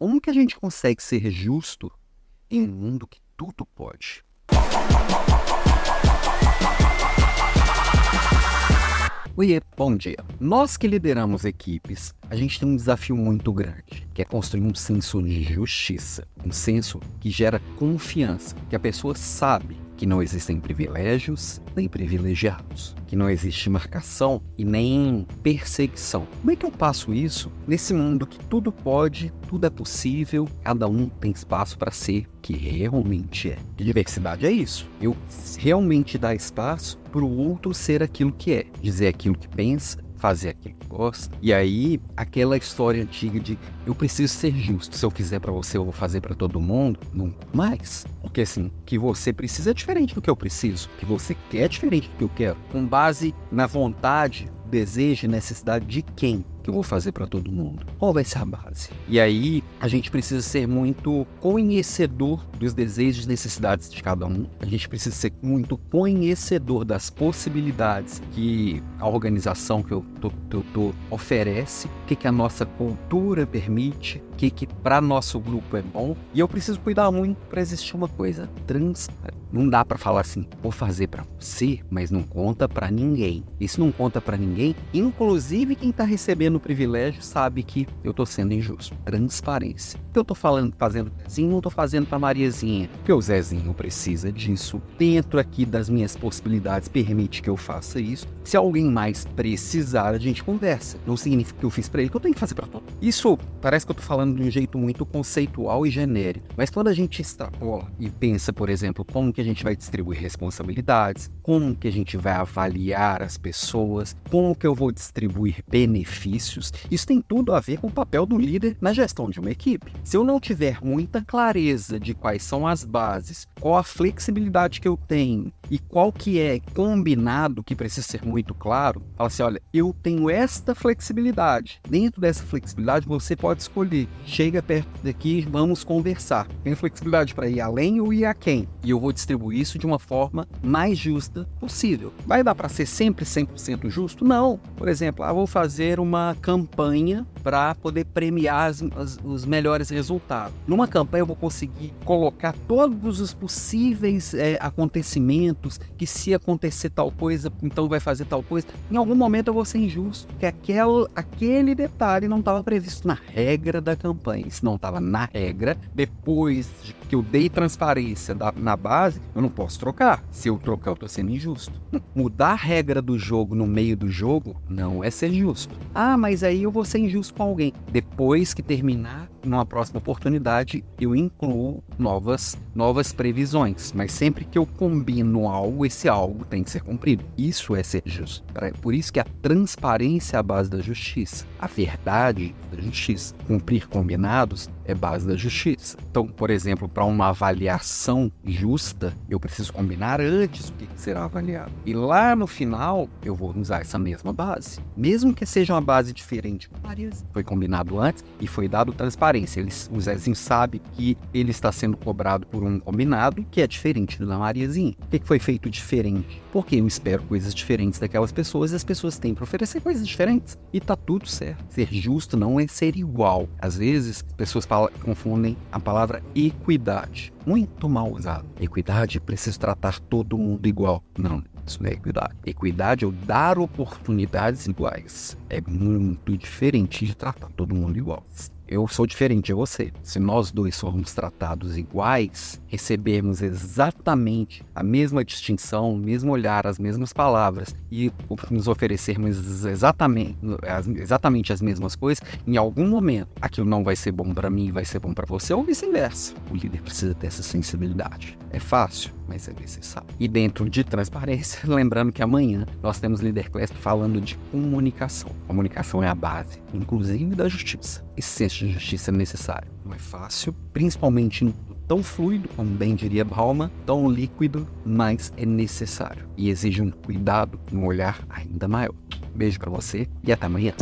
como que a gente consegue ser justo em um mundo que tudo pode? Oiê, bom dia. Nós que lideramos equipes, a gente tem um desafio muito grande, que é construir um senso de justiça, um senso que gera confiança, que a pessoa sabe que não existem privilégios nem privilegiados, que não existe marcação e nem perseguição. Como é que eu passo isso nesse mundo que tudo pode, tudo é possível, cada um tem espaço para ser que realmente é? E diversidade é isso. Eu realmente dar espaço para o outro ser aquilo que é, dizer aquilo que pensa, fazer aquilo que gosta. E aí, aquela história antiga de eu preciso ser justo. Se eu fizer para você, eu vou fazer para todo mundo. Não mais. Porque assim, que você precisa é diferente do que eu preciso. Que você quer é diferente do que eu quero. Com base na vontade, desejo e necessidade de quem? Que eu vou fazer para todo mundo? Qual vai ser a base? E aí a gente precisa ser muito conhecedor dos desejos e necessidades de cada um. A gente precisa ser muito conhecedor das possibilidades que a organização que eu tô, tô, tô oferece, o que, que a nossa cultura permite, o que, que para nosso grupo é bom. E eu preciso cuidar muito para existir uma coisa transparente. Não dá para falar assim, vou fazer para você, mas não conta para ninguém. Isso não conta para ninguém, inclusive quem está recebendo o privilégio sabe que eu estou sendo injusto. Transparência. Eu estou falando, fazendo assim, não estou fazendo para Mariazinha, porque o Zezinho precisa disso. Dentro aqui das minhas possibilidades permite que eu faça isso. Se alguém mais precisar, a gente conversa. Não significa que eu fiz para ele que eu tenho que fazer para todo. Isso parece que eu estou falando de um jeito muito conceitual e genérico, mas quando a gente extrapola e pensa, por exemplo, como que a gente vai distribuir responsabilidades, como que a gente vai avaliar as pessoas, como que eu vou distribuir benefícios. Isso tem tudo a ver com o papel do líder na gestão de uma equipe. Se eu não tiver muita clareza de quais são as bases, qual a flexibilidade que eu tenho e qual que é combinado que precisa ser muito claro, fala assim, olha, eu tenho esta flexibilidade. Dentro dessa flexibilidade você pode escolher. Chega perto daqui, vamos conversar. Tem flexibilidade para ir além ou ir a quem? E eu vou distribuir isso de uma forma mais justa possível. Vai dar para ser sempre 100% justo? Não. Por exemplo, ah, vou fazer uma campanha para poder premiar as, as, os melhores resultados. Numa campanha eu vou conseguir colocar todos os possíveis é, acontecimentos que se acontecer tal coisa, então vai fazer tal coisa. Em algum momento eu vou ser injusto, porque aquel, aquele detalhe não estava previsto na regra da campanha. Se não estava na regra, depois que eu dei transparência da, na base, eu não posso trocar. Se eu trocar, eu tô sendo injusto. Mudar a regra do jogo no meio do jogo não é ser justo. Ah, mas aí eu vou ser injusto com alguém. Depois que terminar, numa próxima oportunidade, eu incluo novas, novas previsões. Mas sempre que eu combino algo, esse algo tem que ser cumprido. Isso é ser justo. É por isso que a transparência é a base da justiça. A verdade da justiça. Cumprir combinados é base da justiça. Então, por exemplo, para uma avaliação justa, eu preciso combinar antes o que será avaliado. E lá no final, eu vou usar essa mesma base. Mesmo que seja uma base diferente, foi combinado antes e foi dado transparência. Eles, o Zezinho sabe que ele está sendo cobrado por um combinado que é diferente da Mariazinha. O que foi feito diferente? Porque eu espero coisas diferentes daquelas pessoas e as pessoas têm para oferecer coisas diferentes. E tá tudo certo. Ser justo não é ser igual. Às vezes, pessoas confundem a palavra equidade. Muito mal usado. Equidade, preciso tratar todo mundo igual. Não, isso não é equidade. Equidade é o dar oportunidades iguais. É muito diferente de tratar todo mundo igual eu sou diferente de você. Se nós dois formos tratados iguais, recebemos exatamente a mesma distinção, o mesmo olhar, as mesmas palavras e nos oferecermos exatamente, exatamente as mesmas coisas, em algum momento aquilo não vai ser bom para mim, vai ser bom para você ou vice-versa. O líder precisa ter essa sensibilidade. É fácil, mas é necessário. E dentro de transparência, lembrando que amanhã nós temos líder Clasp falando de comunicação. Comunicação é a base, inclusive da justiça. E senso de justiça é necessário. Não é fácil, principalmente no tão fluido, como bem diria Bauman, tão líquido, mas é necessário e exige um cuidado, um olhar ainda maior. Beijo para você e até amanhã.